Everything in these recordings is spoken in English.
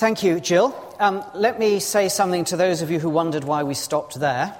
Thank you, Jill. Um, let me say something to those of you who wondered why we stopped there.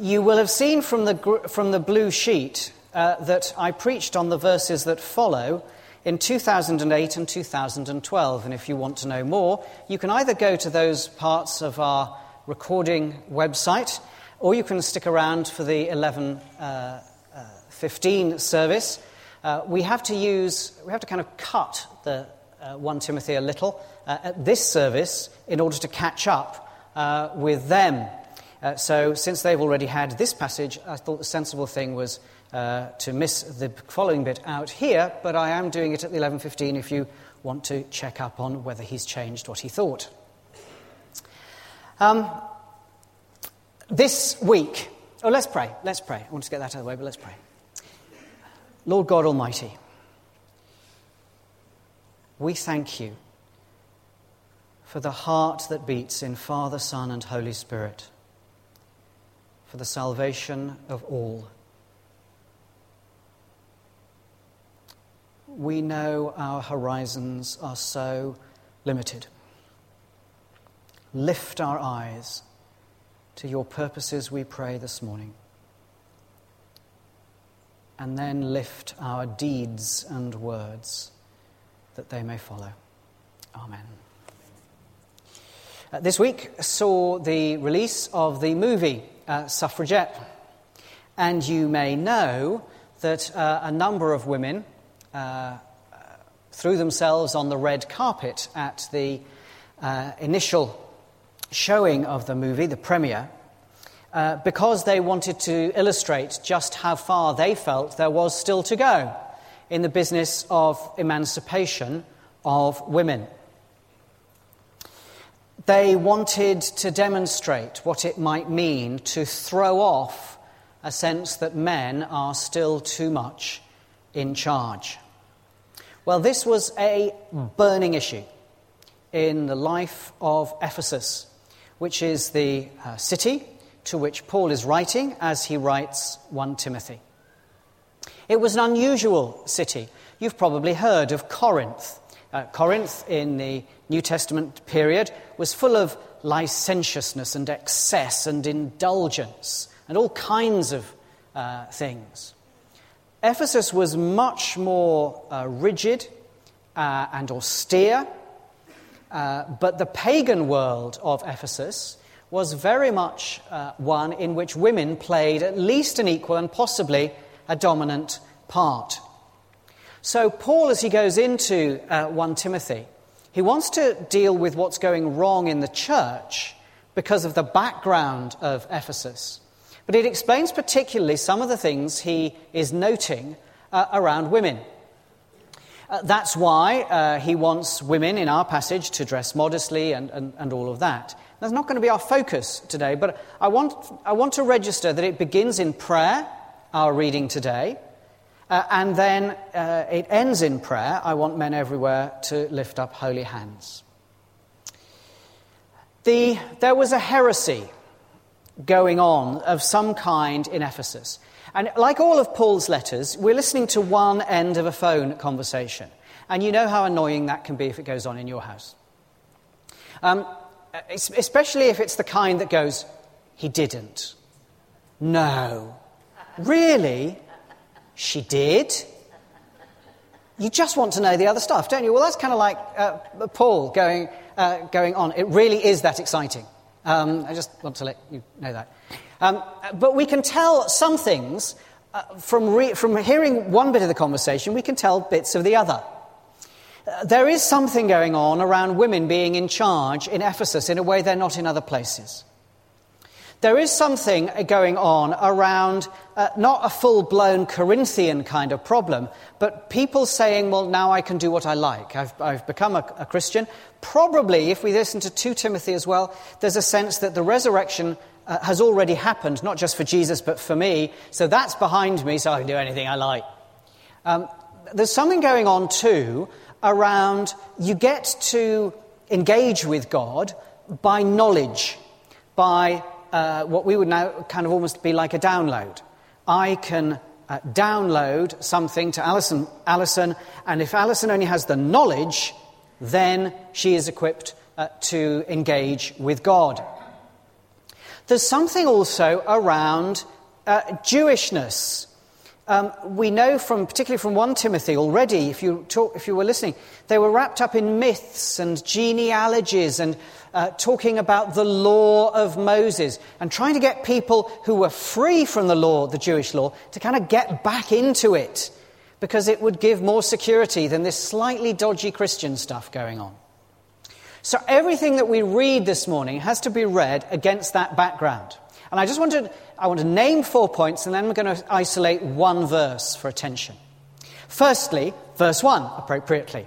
you will have seen from the, gr- from the blue sheet uh, that I preached on the verses that follow in 2008 and 2012. And if you want to know more, you can either go to those parts of our recording website or you can stick around for the 11 uh, uh, 15 service. Uh, we have to use, we have to kind of cut the uh, 1 Timothy a little uh, at this service in order to catch up uh, with them. Uh, so, since they've already had this passage, I thought the sensible thing was uh, to miss the following bit out here, but I am doing it at the 11:15 if you want to check up on whether he's changed what he thought. Um, this week, oh, let's pray. Let's pray. I want to get that out of the way, but let's pray. Lord God Almighty we thank you for the heart that beats in Father, Son, and Holy Spirit, for the salvation of all. We know our horizons are so limited. Lift our eyes to your purposes, we pray this morning. And then lift our deeds and words that they may follow. Amen. Uh, this week saw the release of the movie uh, Suffragette. And you may know that uh, a number of women uh, threw themselves on the red carpet at the uh, initial showing of the movie, the premiere, uh, because they wanted to illustrate just how far they felt there was still to go in the business of emancipation of women. They wanted to demonstrate what it might mean to throw off a sense that men are still too much in charge. Well, this was a burning issue in the life of Ephesus, which is the uh, city to which Paul is writing as he writes 1 Timothy. It was an unusual city. You've probably heard of Corinth. Uh, Corinth, in the New Testament period, was full of licentiousness and excess and indulgence and all kinds of uh, things. Ephesus was much more uh, rigid uh, and austere, uh, but the pagan world of Ephesus was very much uh, one in which women played at least an equal and possibly a dominant part. So, Paul, as he goes into uh, 1 Timothy, he wants to deal with what's going wrong in the church because of the background of Ephesus. But it explains particularly some of the things he is noting uh, around women. Uh, that's why uh, he wants women in our passage to dress modestly and, and, and all of that. That's not going to be our focus today, but I want, I want to register that it begins in prayer our reading today. Uh, and then uh, it ends in prayer. I want men everywhere to lift up holy hands. The, there was a heresy going on of some kind in Ephesus. And like all of Paul's letters, we're listening to one end of a phone conversation. And you know how annoying that can be if it goes on in your house. Um, especially if it's the kind that goes, he didn't. No. Really? She did? You just want to know the other stuff, don't you? Well, that's kind of like uh, Paul going, uh, going on. It really is that exciting. Um, I just want to let you know that. Um, but we can tell some things uh, from, re- from hearing one bit of the conversation, we can tell bits of the other. Uh, there is something going on around women being in charge in Ephesus in a way they're not in other places. There is something going on around uh, not a full blown Corinthian kind of problem, but people saying, well, now I can do what I like. I've, I've become a, a Christian. Probably, if we listen to 2 Timothy as well, there's a sense that the resurrection uh, has already happened, not just for Jesus, but for me. So that's behind me, so I can do anything I like. Um, there's something going on too around you get to engage with God by knowledge, by uh, what we would now kind of almost be like a download. I can uh, download something to Alison, Alison, and if Alison only has the knowledge, then she is equipped uh, to engage with God. There's something also around uh, Jewishness. Um, we know from, particularly from 1 Timothy already, if you, talk, if you were listening, they were wrapped up in myths and genealogies and uh, talking about the law of Moses and trying to get people who were free from the law, the Jewish law, to kind of get back into it because it would give more security than this slightly dodgy Christian stuff going on. So everything that we read this morning has to be read against that background. And I just want to, I want to name four points and then we're going to isolate one verse for attention. Firstly, verse 1, appropriately.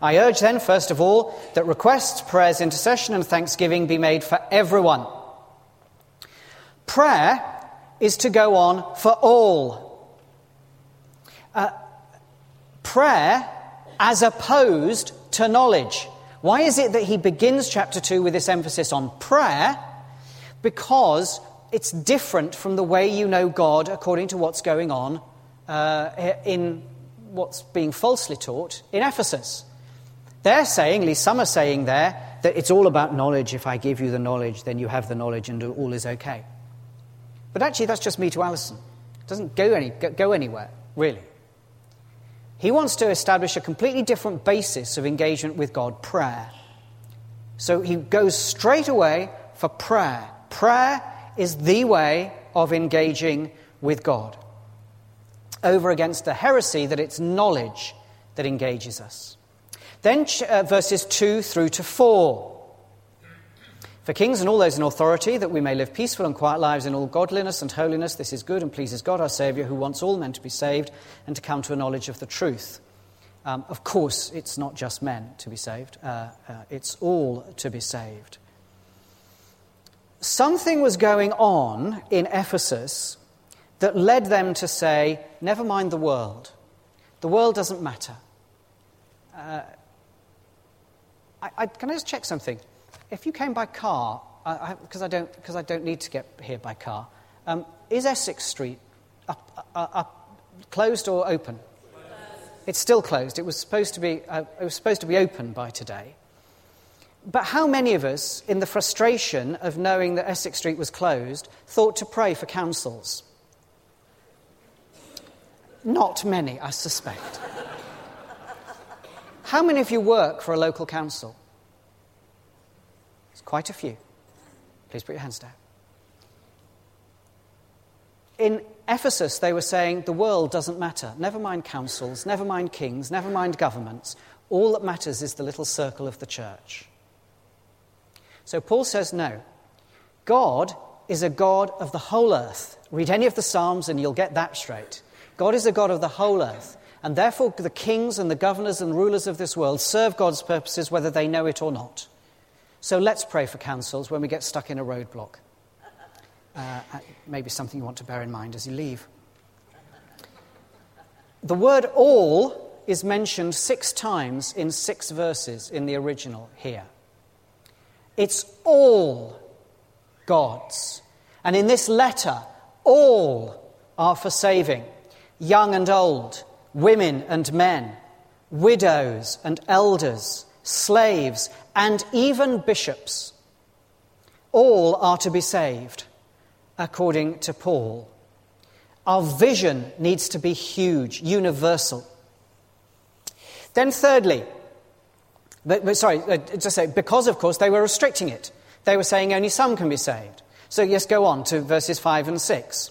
I urge then, first of all, that requests, prayers, intercession, and thanksgiving be made for everyone. Prayer is to go on for all. Uh, prayer as opposed to knowledge. Why is it that he begins chapter 2 with this emphasis on prayer? Because it's different from the way you know God according to what's going on uh, in what's being falsely taught in Ephesus. They're saying, at least some are saying there, that it's all about knowledge. If I give you the knowledge, then you have the knowledge and all is okay. But actually, that's just me to Alison. It doesn't go, any, go anywhere, really. He wants to establish a completely different basis of engagement with God prayer. So he goes straight away for prayer. Prayer is the way of engaging with God, over against the heresy that it's knowledge that engages us. Then uh, verses 2 through to 4 for kings and all those in authority, that we may live peaceful and quiet lives in all godliness and holiness. This is good and pleases God our Saviour, who wants all men to be saved and to come to a knowledge of the truth. Um, of course, it's not just men to be saved, uh, uh, it's all to be saved. Something was going on in Ephesus that led them to say, never mind the world. The world doesn't matter. Uh, I, I, can I just check something? If you came by car, because I, I, don't, I don't need to get here by car, um, is Essex Street up, up, up, closed or open? It's still closed. It was supposed to be, uh, it was supposed to be open by today. But how many of us, in the frustration of knowing that Essex Street was closed, thought to pray for councils? Not many, I suspect. how many of you work for a local council? Quite a few. Please put your hands down. In Ephesus, they were saying the world doesn't matter. Never mind councils, never mind kings, never mind governments. All that matters is the little circle of the church. So Paul says no. God is a God of the whole earth. Read any of the Psalms and you'll get that straight. God is a God of the whole earth. And therefore, the kings and the governors and rulers of this world serve God's purposes whether they know it or not. So let's pray for councils when we get stuck in a roadblock. Uh, uh, maybe something you want to bear in mind as you leave. The word all is mentioned six times in six verses in the original here. It's all God's. And in this letter, all are for saving young and old, women and men, widows and elders, slaves and even bishops. All are to be saved, according to Paul. Our vision needs to be huge, universal. Then, thirdly, but, but sorry, uh, just say, because of course they were restricting it. They were saying only some can be saved. So, yes, go on to verses 5 and 6.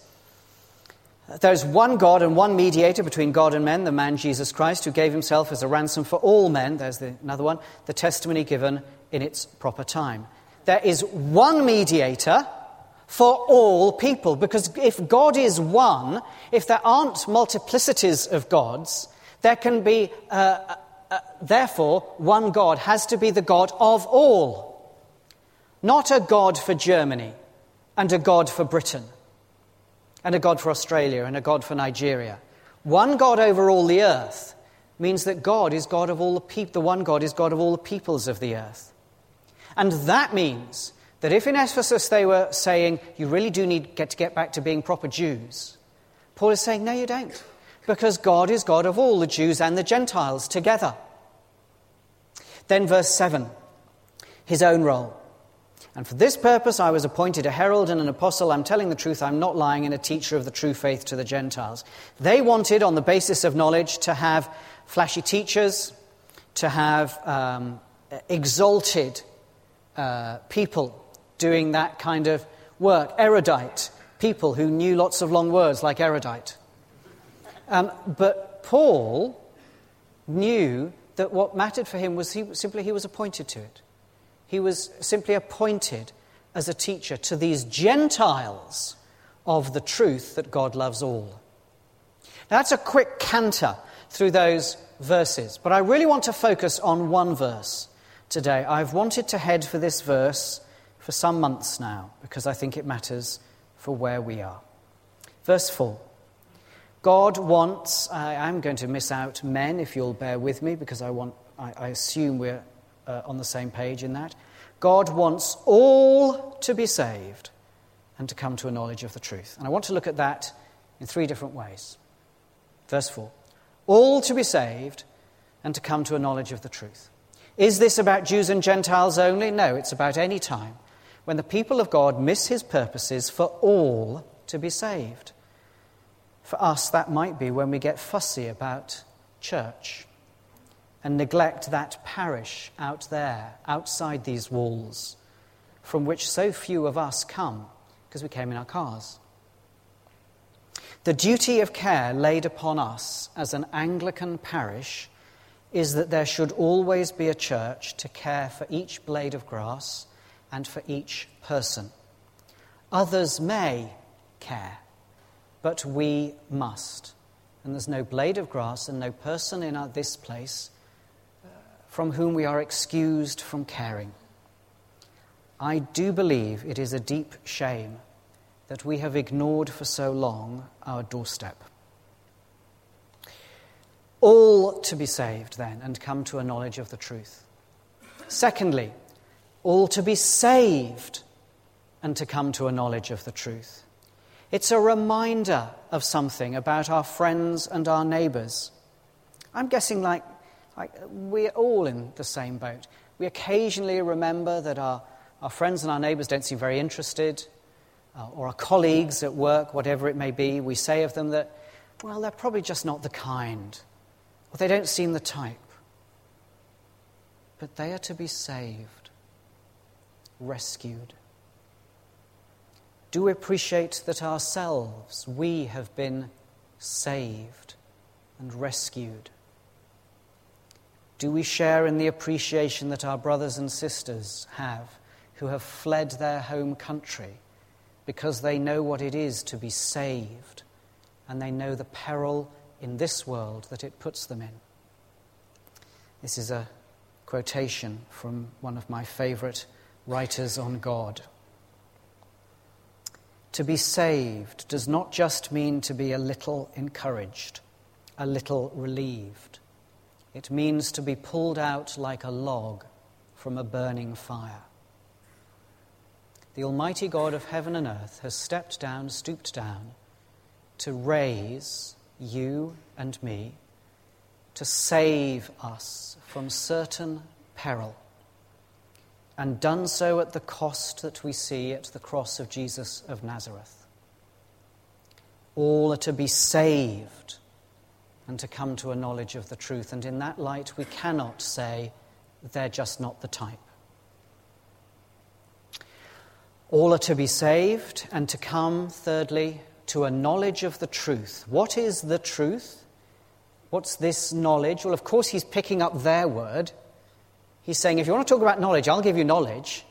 There's one God and one mediator between God and men, the man Jesus Christ, who gave himself as a ransom for all men. There's the, another one, the testimony given in its proper time. There is one mediator for all people, because if God is one, if there aren't multiplicities of gods, there can be, uh therefore, one God has to be the God of all. Not a God for Germany and a God for Britain and a God for Australia and a God for Nigeria. One God over all the earth means that God is God of all the people, the one God is God of all the peoples of the earth. And that means that if in Ephesus they were saying, you really do need get to get back to being proper Jews, Paul is saying, no, you don't. Because God is God of all the Jews and the Gentiles together. Then, verse 7 his own role. And for this purpose I was appointed a herald and an apostle. I'm telling the truth, I'm not lying, and a teacher of the true faith to the Gentiles. They wanted, on the basis of knowledge, to have flashy teachers, to have um, exalted uh, people doing that kind of work, erudite people who knew lots of long words like erudite. Um, but Paul knew that what mattered for him was he, simply he was appointed to it. He was simply appointed as a teacher to these Gentiles of the truth that God loves all. Now, that's a quick canter through those verses, but I really want to focus on one verse today. I've wanted to head for this verse for some months now because I think it matters for where we are. Verse 4 God wants, I am going to miss out men if you'll bear with me because I, want, I, I assume we're uh, on the same page in that. God wants all to be saved and to come to a knowledge of the truth. And I want to look at that in three different ways. Verse 4 All to be saved and to come to a knowledge of the truth. Is this about Jews and Gentiles only? No, it's about any time when the people of God miss his purposes for all to be saved. For us, that might be when we get fussy about church and neglect that parish out there, outside these walls, from which so few of us come because we came in our cars. The duty of care laid upon us as an Anglican parish is that there should always be a church to care for each blade of grass and for each person. Others may care, but we must. And there's no blade of grass and no person in this place uh, from whom we are excused from caring. I do believe it is a deep shame that we have ignored for so long our doorstep. All to be saved, then, and come to a knowledge of the truth. Secondly, all to be saved and to come to a knowledge of the truth. It's a reminder of something about our friends and our neighbours. I'm guessing like like, we're all in the same boat. We occasionally remember that our, our friends and our neighbours don't seem very interested, uh, or our colleagues at work, whatever it may be. We say of them that, well, they're probably just not the kind, or they don't seem the type. But they are to be saved, rescued. Do we appreciate that ourselves, we have been saved and rescued? Do we share in the appreciation that our brothers and sisters have who have fled their home country because they know what it is to be saved and they know the peril in this world that it puts them in? This is a quotation from one of my favorite writers on God. To be saved does not just mean to be a little encouraged, a little relieved. It means to be pulled out like a log from a burning fire. The Almighty God of heaven and earth has stepped down, stooped down, to raise you and me, to save us from certain peril, and done so at the cost that we see at the cross of Jesus of Nazareth. All are to be saved and to come to a knowledge of the truth. And in that light, we cannot say they're just not the type. All are to be saved and to come, thirdly, to a knowledge of the truth. What is the truth? What's this knowledge? Well, of course, he's picking up their word. He's saying, if you want to talk about knowledge, I'll give you knowledge.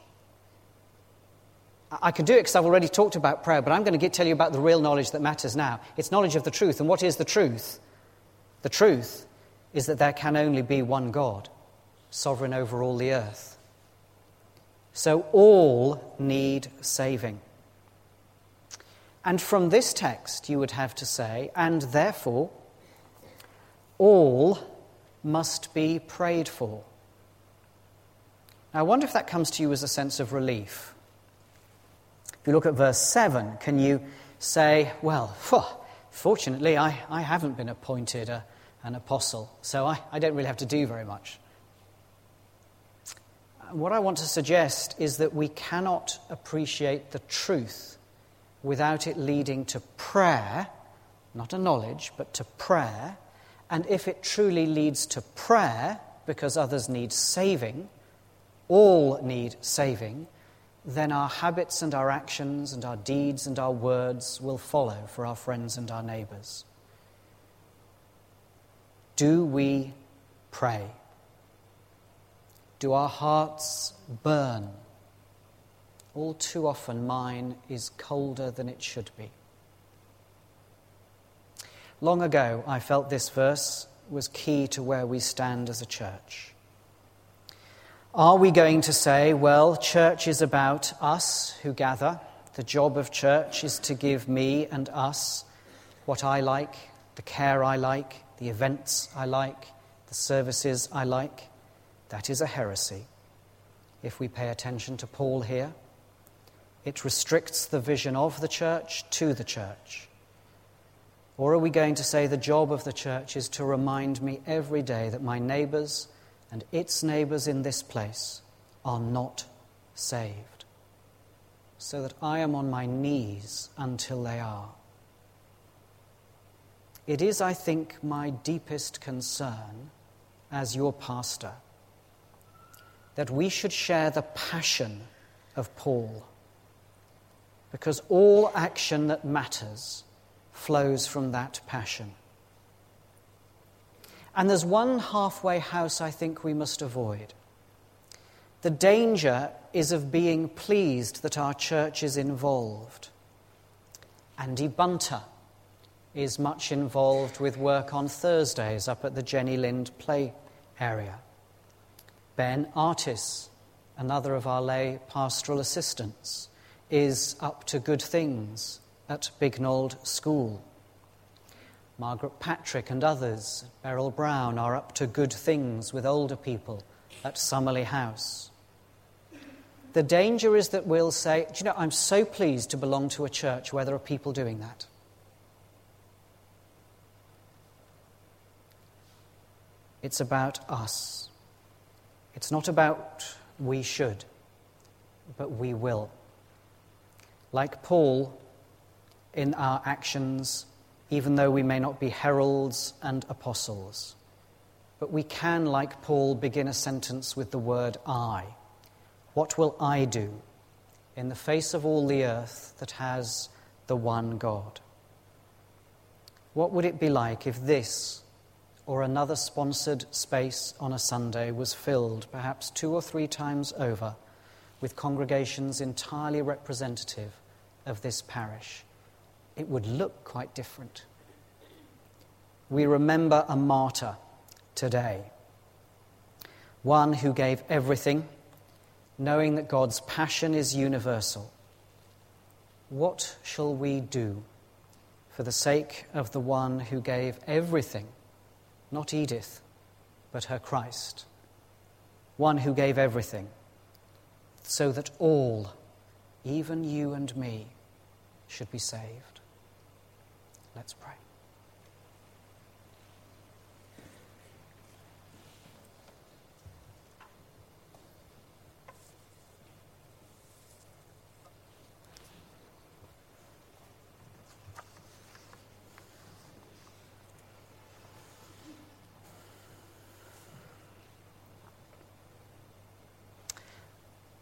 I can do it because I've already talked about prayer, but I'm going to tell you about the real knowledge that matters now. It's knowledge of the truth. And what is the truth? The truth is that there can only be one God, sovereign over all the earth. So all need saving. And from this text, you would have to say, and therefore, all must be prayed for. Now, I wonder if that comes to you as a sense of relief. If you look at verse 7, can you say, well, fortunately, I, I haven't been appointed a, an apostle, so I, I don't really have to do very much. what I want to suggest is that we cannot appreciate the truth without it leading to prayer, not a knowledge, but to prayer. And if it truly leads to prayer, because others need saving, all need saving, then our habits and our actions and our deeds and our words will follow for our friends and our neighbours. Do we pray? Do our hearts burn? All too often, mine is colder than it should be. Long ago, I felt this verse was key to where we stand as a church. Are we going to say, well, church is about us who gather? The job of church is to give me and us what I like, the care I like, the events I like, the services I like? That is a heresy. If we pay attention to Paul here, it restricts the vision of the church to the church. Or are we going to say the job of the church is to remind me every day that my neighbours and its neighbours in this place are not saved, so that I am on my knees until they are. It is, I think, my deepest concern as your pastor that we should share the passion of Paul, because all action that matters flows from that passion. And there's one halfway house I think we must avoid. The danger is of being pleased that our church is involved. Andy Bunter is much involved with work on Thursdays up at the Jenny Lind play area. Ben Artis, another of our lay pastoral assistants, is up to good things at Bignold School. Margaret Patrick and others, Beryl Brown, are up to good things with older people at Summerley House. The danger is that we'll say, Do you know, I'm so pleased to belong to a church where there are people doing that. It's about us. It's not about we should, but we will. Like Paul, in our actions, even though we may not be heralds and apostles. But we can, like Paul, begin a sentence with the word I. What will I do in the face of all the earth that has the one God? What would it be like if this or another sponsored space on a Sunday was filled, perhaps two or three times over, with congregations entirely representative of this parish? It would look quite different. We remember a martyr today, one who gave everything, knowing that God's passion is universal. What shall we do for the sake of the one who gave everything, not Edith, but her Christ? One who gave everything, so that all, even you and me, should be saved. Let's pray.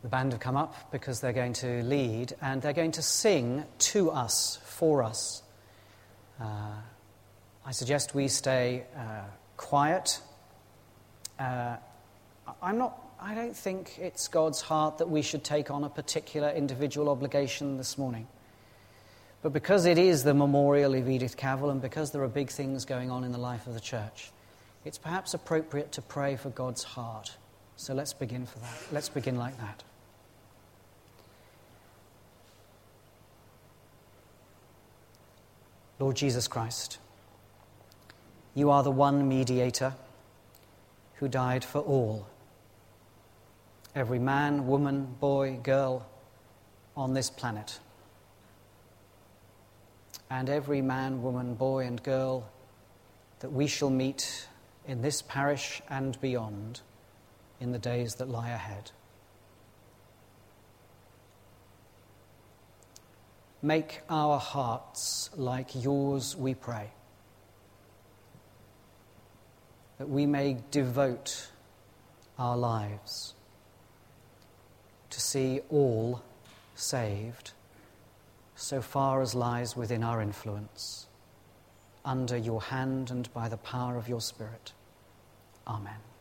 The band have come up because they're going to lead and they're going to sing to us, for us. Uh, I suggest we stay uh, quiet. Uh, I'm not, I don't think it's God's heart that we should take on a particular individual obligation this morning. But because it is the memorial of Edith Cavell and because there are big things going on in the life of the church, it's perhaps appropriate to pray for God's heart. So let's begin for that. Let's begin like that. Lord Jesus Christ, you are the one mediator who died for all. Every man, woman, boy, girl on this planet. And every man, woman, boy, and girl that we shall meet in this parish and beyond in the days that lie ahead. Make our hearts like yours, we pray. That we may devote our lives to see all saved so far as lies within our influence, under your hand and by the power of your Spirit. Amen.